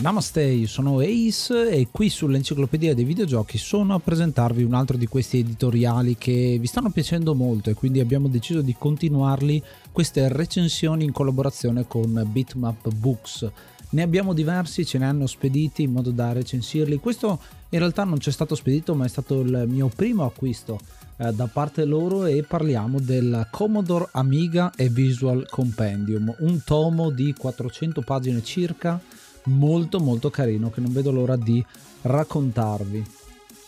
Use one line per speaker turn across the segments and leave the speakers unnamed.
Namaste, io sono Ace e qui sull'enciclopedia dei videogiochi sono a presentarvi un altro di questi editoriali che vi stanno piacendo molto e quindi abbiamo deciso di continuarli queste recensioni in collaborazione con Bitmap Books. Ne abbiamo diversi, ce ne hanno spediti in modo da recensirli. Questo in realtà non c'è stato spedito ma è stato il mio primo acquisto eh, da parte loro e parliamo del Commodore Amiga e Visual Compendium, un tomo di 400 pagine circa molto molto carino che non vedo l'ora di raccontarvi.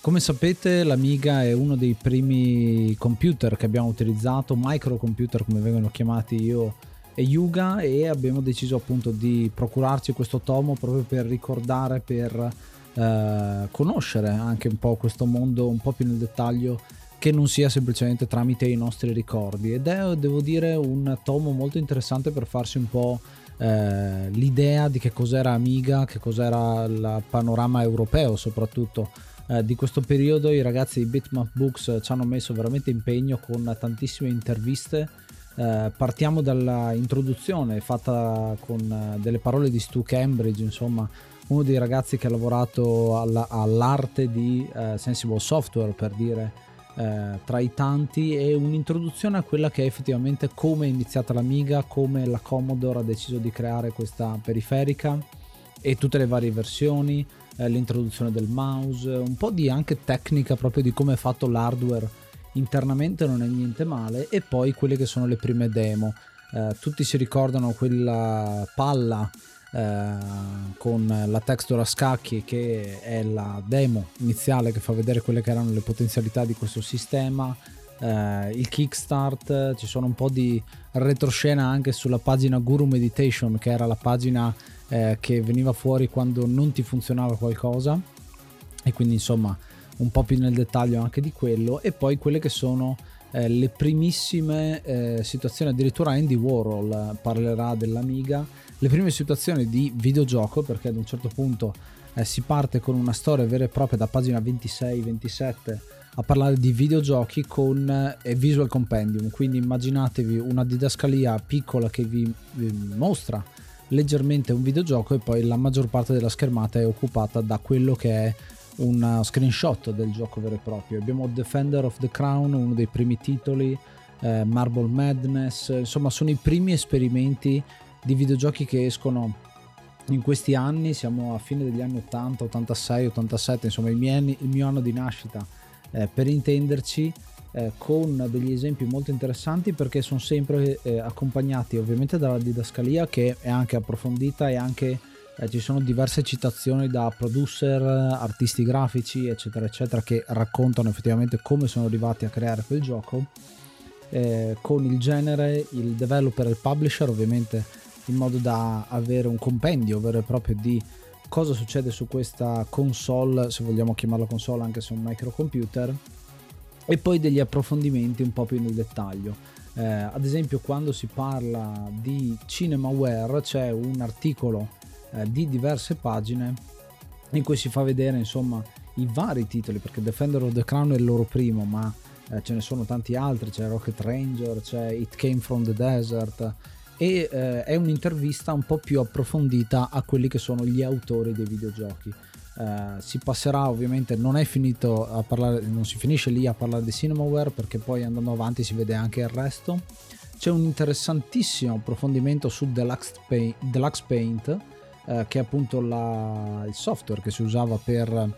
Come sapete l'Amiga è uno dei primi computer che abbiamo utilizzato, microcomputer come vengono chiamati io e Yuga e abbiamo deciso appunto di procurarci questo tomo proprio per ricordare, per eh, conoscere anche un po' questo mondo un po' più nel dettaglio che non sia semplicemente tramite i nostri ricordi ed è devo dire un tomo molto interessante per farsi un po' eh, l'idea di che cos'era Amiga, che cos'era il panorama europeo soprattutto eh, di questo periodo. I ragazzi di Bitmap Books ci hanno messo veramente impegno con tantissime interviste. Eh, partiamo dall'introduzione fatta con eh, delle parole di Stu Cambridge, insomma, uno dei ragazzi che ha lavorato alla, all'arte di eh, Sensible Software per dire eh, tra i tanti e un'introduzione a quella che è effettivamente come è iniziata l'Amiga, come la Commodore ha deciso di creare questa periferica e tutte le varie versioni, eh, l'introduzione del mouse, un po' di anche tecnica proprio di come è fatto l'hardware internamente non è niente male e poi quelle che sono le prime demo. Eh, tutti si ricordano quella palla eh, con la texture a scacchi che è la demo iniziale che fa vedere quelle che erano le potenzialità di questo sistema. Eh, il kickstart ci sono un po' di retroscena anche sulla pagina Guru Meditation che era la pagina eh, che veniva fuori quando non ti funzionava qualcosa. E quindi insomma un po' più nel dettaglio anche di quello. E poi quelle che sono eh, le primissime eh, situazioni addirittura Andy Warhol parlerà dell'Amiga le prime situazioni di videogioco perché ad un certo punto eh, si parte con una storia vera e propria da pagina 26-27 a parlare di videogiochi con eh, Visual Compendium. Quindi immaginatevi una didascalia piccola che vi, vi mostra leggermente un videogioco e poi la maggior parte della schermata è occupata da quello che è un screenshot del gioco vero e proprio. Abbiamo Defender of the Crown uno dei primi titoli eh, Marble Madness insomma sono i primi esperimenti di videogiochi che escono in questi anni, siamo a fine degli anni 80, 86, 87, insomma il mio, il mio anno di nascita eh, per intenderci, eh, con degli esempi molto interessanti perché sono sempre eh, accompagnati ovviamente dalla didascalia che è anche approfondita e anche eh, ci sono diverse citazioni da producer, artisti grafici eccetera eccetera che raccontano effettivamente come sono arrivati a creare quel gioco. Eh, con il genere, il developer e il publisher ovviamente in modo da avere un compendio vero e proprio di cosa succede su questa console, se vogliamo chiamarla console anche se è un microcomputer, e poi degli approfondimenti un po' più nel dettaglio. Eh, ad esempio quando si parla di CinemaWare c'è un articolo eh, di diverse pagine in cui si fa vedere insomma i vari titoli perché Defender of the Crown è il loro primo ma eh, ce ne sono tanti altri c'è Rocket Ranger c'è It Came From The Desert e eh, è un'intervista un po' più approfondita a quelli che sono gli autori dei videogiochi. Eh, si passerà ovviamente, non è finito a parlare, non si finisce lì a parlare di Cinemaware perché poi andando avanti si vede anche il resto. c'è un interessantissimo approfondimento su Deluxe Paint, Deluxe Paint eh, che è appunto la, il software che si usava per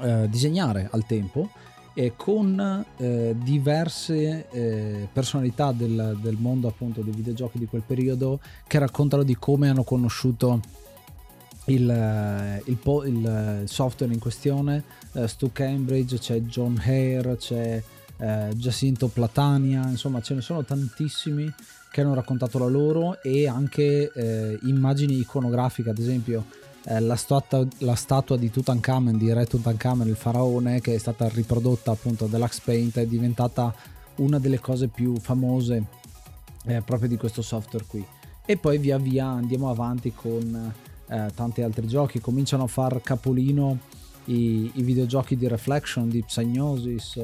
eh, disegnare al tempo e con eh, diverse eh, personalità del, del, mondo appunto dei videogiochi di quel periodo che raccontano di come hanno conosciuto il, eh, il, il, il software in questione. Uh, Stu Cambridge, c'è John Hare, c'è Jacinto Platania insomma ce ne sono tantissimi che hanno raccontato la loro e anche immagini iconografiche ad esempio eh, la, statua, la, statua, di Tutankhamen, di Re Tutankhamen, il faraone, che è stata riprodotta appunto dall'Axe Paint, è diventata una delle cose più famose eh, proprio di questo software qui. E poi via via andiamo avanti con eh, tanti altri giochi, cominciano a far capolino i, i videogiochi di Reflection, di Psygnosis,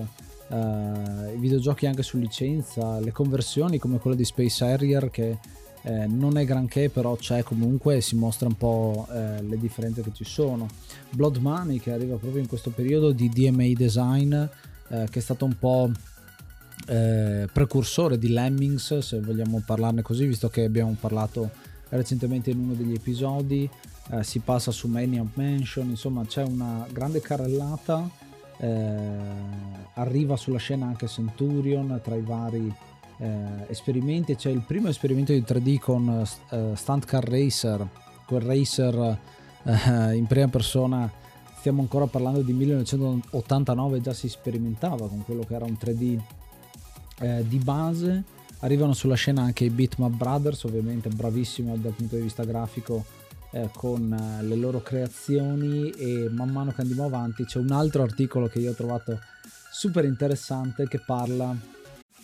uh, i videogiochi anche su licenza, le conversioni come quella di Space Harrier che eh, non è granché però c'è comunque e si mostra un po' eh, le differenze che ci sono. Blood Money che arriva proprio in questo periodo di DMA Design eh, che è stato un po' eh, precursore di Lemmings se vogliamo parlarne così visto che abbiamo parlato recentemente in uno degli episodi. Eh, si passa su Maniac Mansion insomma c'è una grande carrellata arriva sulla scena anche Centurion tra i vari eh, esperimenti. C'è il primo esperimento di 3D con uh, Stunt Car Racer, quel racer uh, in prima persona. Stiamo ancora parlando di 1989, già si sperimentava con quello che era un 3D eh, di base. Arrivano sulla scena anche i Bitmap Brothers, ovviamente bravissimo dal punto di vista grafico eh, con eh, le loro creazioni e man mano che andiamo avanti c'è un altro articolo che io ho trovato super interessante che parla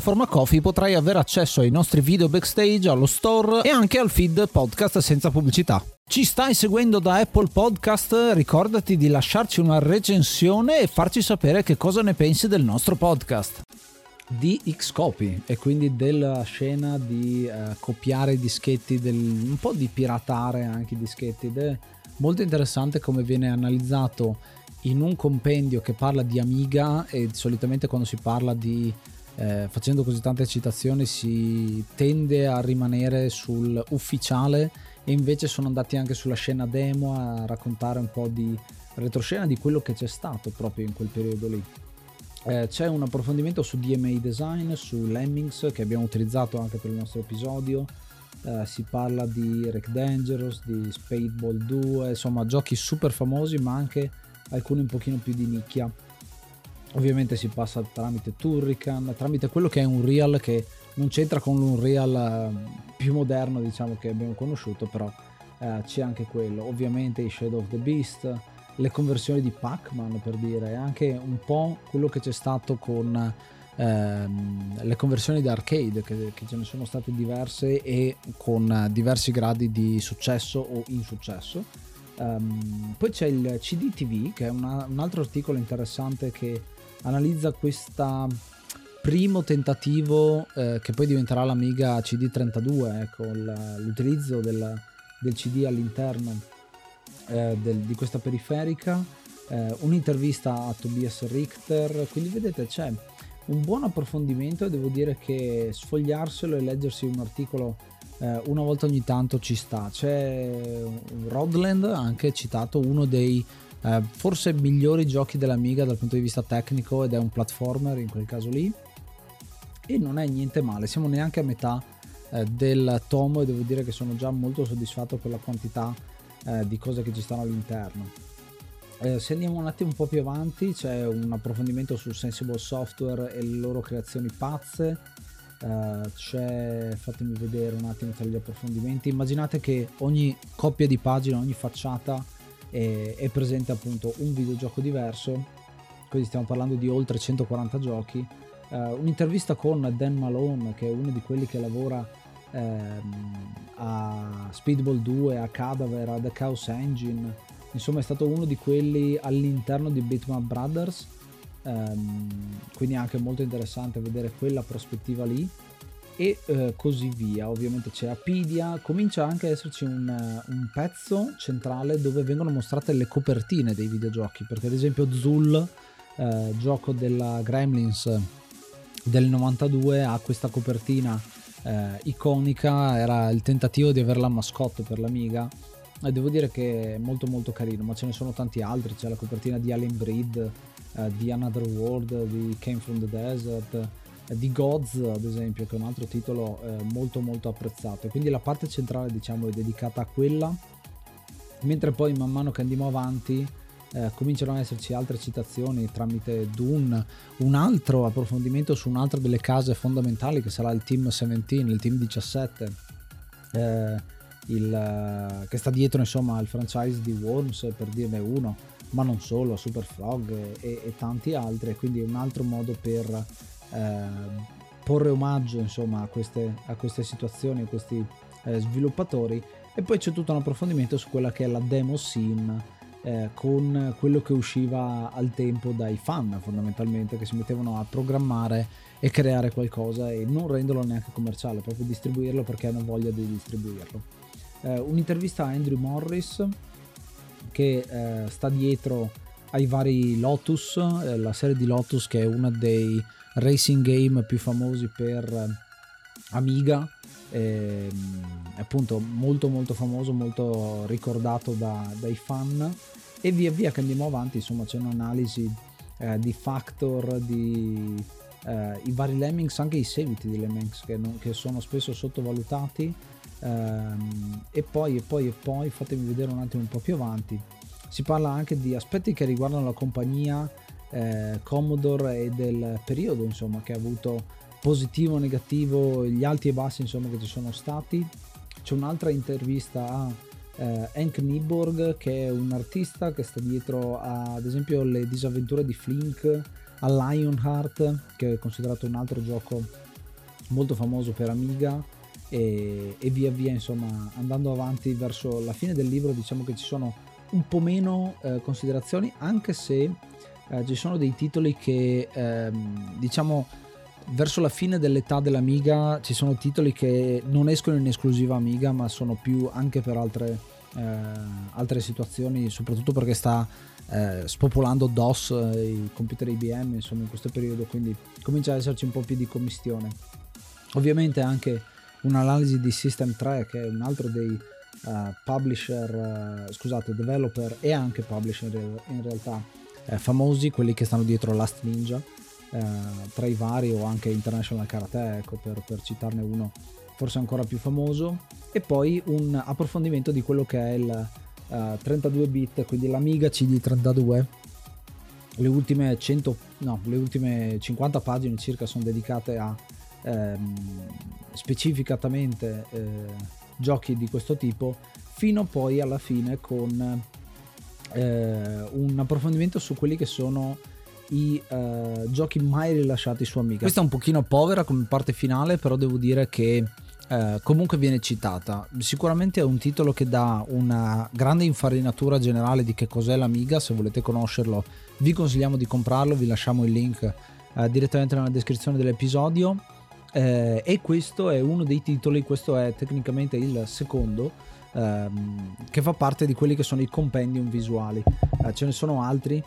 Coffee potrai avere accesso ai nostri video backstage, allo store e anche al feed podcast senza pubblicità. Ci stai seguendo da Apple Podcast? Ricordati di lasciarci una recensione e farci sapere che cosa ne pensi del nostro podcast
di Xcopy e quindi della scena di uh, copiare i dischetti, del, un po' di piratare anche i dischetti ed è molto interessante come viene analizzato in un compendio che parla di Amiga e solitamente quando si parla di eh, facendo così tante citazioni si tende a rimanere sul ufficiale e invece sono andati anche sulla scena demo a raccontare un po' di retroscena di quello che c'è stato proprio in quel periodo lì. Eh, c'è un approfondimento su DMA Design, su Lemmings che abbiamo utilizzato anche per il nostro episodio. Eh, si parla di Rec Dangerous, di Spadeball 2, insomma giochi super famosi ma anche alcuni un pochino più di nicchia ovviamente si passa tramite Turrican, tramite quello che è un real che non c'entra con l'Unreal eh, più moderno diciamo che abbiamo conosciuto, però eh, c'è anche quello, ovviamente i Shadow of the Beast, le conversioni di Pac-Man per dire, anche un po' quello che c'è stato con ehm, le conversioni di arcade, che, che, ce ne sono state diverse e con diversi gradi di successo o insuccesso. Um, poi c'è il CDTV, che è una, un altro articolo interessante che analizza questo primo tentativo eh, che poi diventerà l'Amiga CD32, ecco, l'utilizzo del, del, CD all'interno eh, del, di questa periferica, eh, un'intervista a Tobias Richter, quindi vedete c'è un buon approfondimento e devo dire che sfogliarselo e leggersi un articolo eh, una volta ogni tanto ci sta. C'è Rodland anche citato, uno dei eh, forse migliori giochi dell'Amiga dal punto di vista tecnico ed è un platformer in quel caso lì. E non è niente male, siamo neanche a metà eh, del tomo e devo dire che sono già molto soddisfatto per la quantità eh, di cose che ci stanno all'interno. Eh, se andiamo un attimo un po' più avanti c'è un approfondimento su Sensible Software e le loro creazioni pazze, Uh, c'è fatemi vedere un attimo tra gli approfondimenti. Immaginate che ogni coppia di pagina ogni facciata e, è presente appunto un videogioco diverso, quindi stiamo parlando di oltre 140 giochi. Uh, un'intervista con Dan Malone, che è uno di quelli che lavora ehm, a Speedball 2, a Cadaver, a The Chaos Engine, insomma è stato uno di quelli all'interno di Bitmap Brothers, ehm, quindi è anche molto interessante vedere quella prospettiva lì e eh, così via. Ovviamente c'è Apidia, comincia anche ad esserci un, un, pezzo centrale dove vengono mostrate le copertine dei videogiochi, perché ad esempio Zul, eh, gioco della Gremlins del 92, ha questa copertina eh, iconica, era il tentativo di avere la mascotte per l'Amiga. E devo dire che è molto molto carino, ma ce ne sono tanti altri, c'è la copertina di Alien Breed, eh, di Another World, di Came from the Desert, eh, di Gods ad esempio, che è un altro titolo eh, molto molto apprezzato. Quindi la parte centrale diciamo è dedicata a quella, mentre poi man mano che andiamo avanti eh, cominciano ad esserci altre citazioni tramite Dune, un altro approfondimento su un'altra delle case fondamentali che sarà il Team 17, il Team 17, eh, il, eh, che sta dietro insomma al franchise di Worms per dirne uno, ma non solo, Super Frog e, e tanti altri, quindi un altro modo per eh, porre omaggio insomma a queste, a queste situazioni, a questi eh, sviluppatori e poi c'è tutto un approfondimento su quella che è la demo scene eh, con quello che usciva al tempo dai fan fondamentalmente che si mettevano a programmare e creare qualcosa e non renderlo neanche commerciale, proprio distribuirlo perché hanno voglia di distribuirlo. Eh, un'intervista a Andrew Morris che eh, sta dietro ai vari Lotus, eh, la serie di Lotus che è uno dei racing game più famosi per eh, Amiga eh, appunto molto molto famoso, molto ricordato da, dai fan. E via via che andiamo avanti insomma c'è un'analisi eh, di Factor, di eh, i vari Lemmings, anche i seguiti di Lemmings che, non, che sono spesso sottovalutati. Ehm, e poi e poi e poi fatemi vedere un attimo un po' più avanti. Si parla anche di aspetti che riguardano la compagnia eh, Commodore e del periodo insomma che ha avuto positivo negativo, gli alti e bassi insomma che ci sono stati. C'è un'altra intervista a eh, Hank Niborg che è un artista che sta dietro a, ad esempio le disavventure di Flink, a Lionheart che è considerato un altro gioco molto famoso per Amiga e, e via via insomma andando avanti verso la fine del libro diciamo che ci sono un po' meno eh, considerazioni anche se eh, ci sono dei titoli che ehm, diciamo verso la fine dell'età dell'Amiga ci sono titoli che non escono in esclusiva Amiga ma sono più anche per altre, eh, altre situazioni soprattutto perché sta eh, spopolando DOS eh, i computer IBM insomma in questo periodo quindi comincia ad esserci un po' più di commistione. Ovviamente anche un'analisi di System 3 che è un altro dei uh, publisher uh, scusate developer e anche publisher in realtà uh, famosi quelli che stanno dietro Last Ninja eh, tra i vari o anche International Karate, ecco, per, per citarne uno forse ancora più famoso, e poi un approfondimento di quello che è il eh, 32 bit, quindi l'Amiga CD32. Le ultime 100, no, le ultime 50 pagine circa sono dedicate a ehm, specificatamente eh, giochi di questo tipo, fino poi alla fine con eh, un approfondimento su quelli che sono i uh, giochi mai rilasciati su Amiga. Questa è un pochino povera come parte finale, però devo dire che uh, comunque viene citata. Sicuramente è un titolo che dà una grande infarinatura generale di che cos'è l'Amiga, se volete conoscerlo vi consigliamo di comprarlo, vi lasciamo il link uh, direttamente nella descrizione dell'episodio. Eh, e questo è uno dei titoli, questo è tecnicamente il secondo, ehm, che fa parte di quelli che sono i compendium visuali. Eh, ce ne sono altri,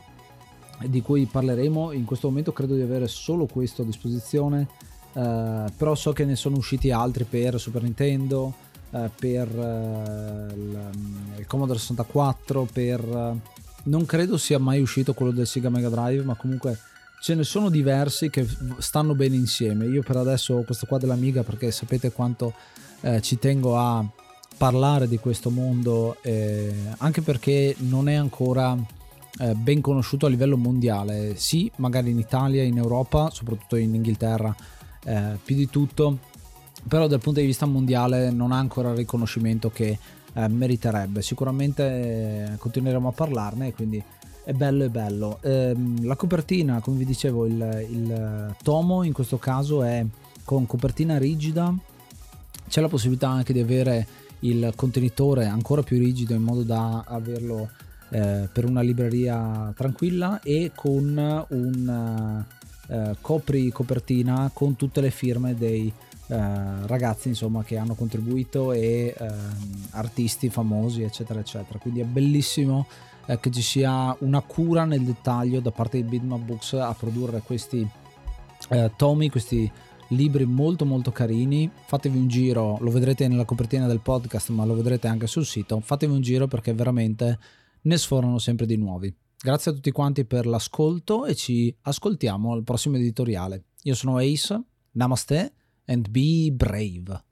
di cui parleremo. In questo momento credo di avere solo questo a disposizione, eh, però so che ne sono usciti altri per Super Nintendo, eh, per eh, il, il, Commodore 64, per... Eh, non credo sia mai uscito quello del Sega Mega Drive, ma comunque ce ne sono diversi che stanno bene insieme. Io per adesso ho questo qua dell'Amiga perché sapete quanto eh, ci tengo a parlare di questo mondo, eh, anche perché non è ancora eh, ben conosciuto a livello mondiale, sì, magari in Italia, in Europa, soprattutto in Inghilterra, eh, più di tutto, però dal punto di vista mondiale non ha ancora il riconoscimento che eh, meriterebbe. Sicuramente eh, continueremo a parlarne, quindi è bello è bello. Ehm, la copertina, come vi dicevo, il, il tomo in questo caso è con copertina rigida. C'è la possibilità anche di avere il contenitore ancora più rigido in modo da averlo eh, per una libreria tranquilla e con un eh, copri copertina con tutte le firme dei eh, ragazzi insomma che hanno contribuito e ehm, artisti famosi eccetera eccetera. Quindi è bellissimo eh, che ci sia una cura nel dettaglio da parte di Bitmap Books a produrre questi eh, tomi questi libri molto molto carini. Fatevi un giro lo vedrete nella copertina del podcast ma lo vedrete anche sul sito. Fatevi un giro perché veramente ne sforano sempre di nuovi. Grazie a tutti quanti per l'ascolto e ci ascoltiamo al prossimo editoriale. Io sono Ace namaste and be brave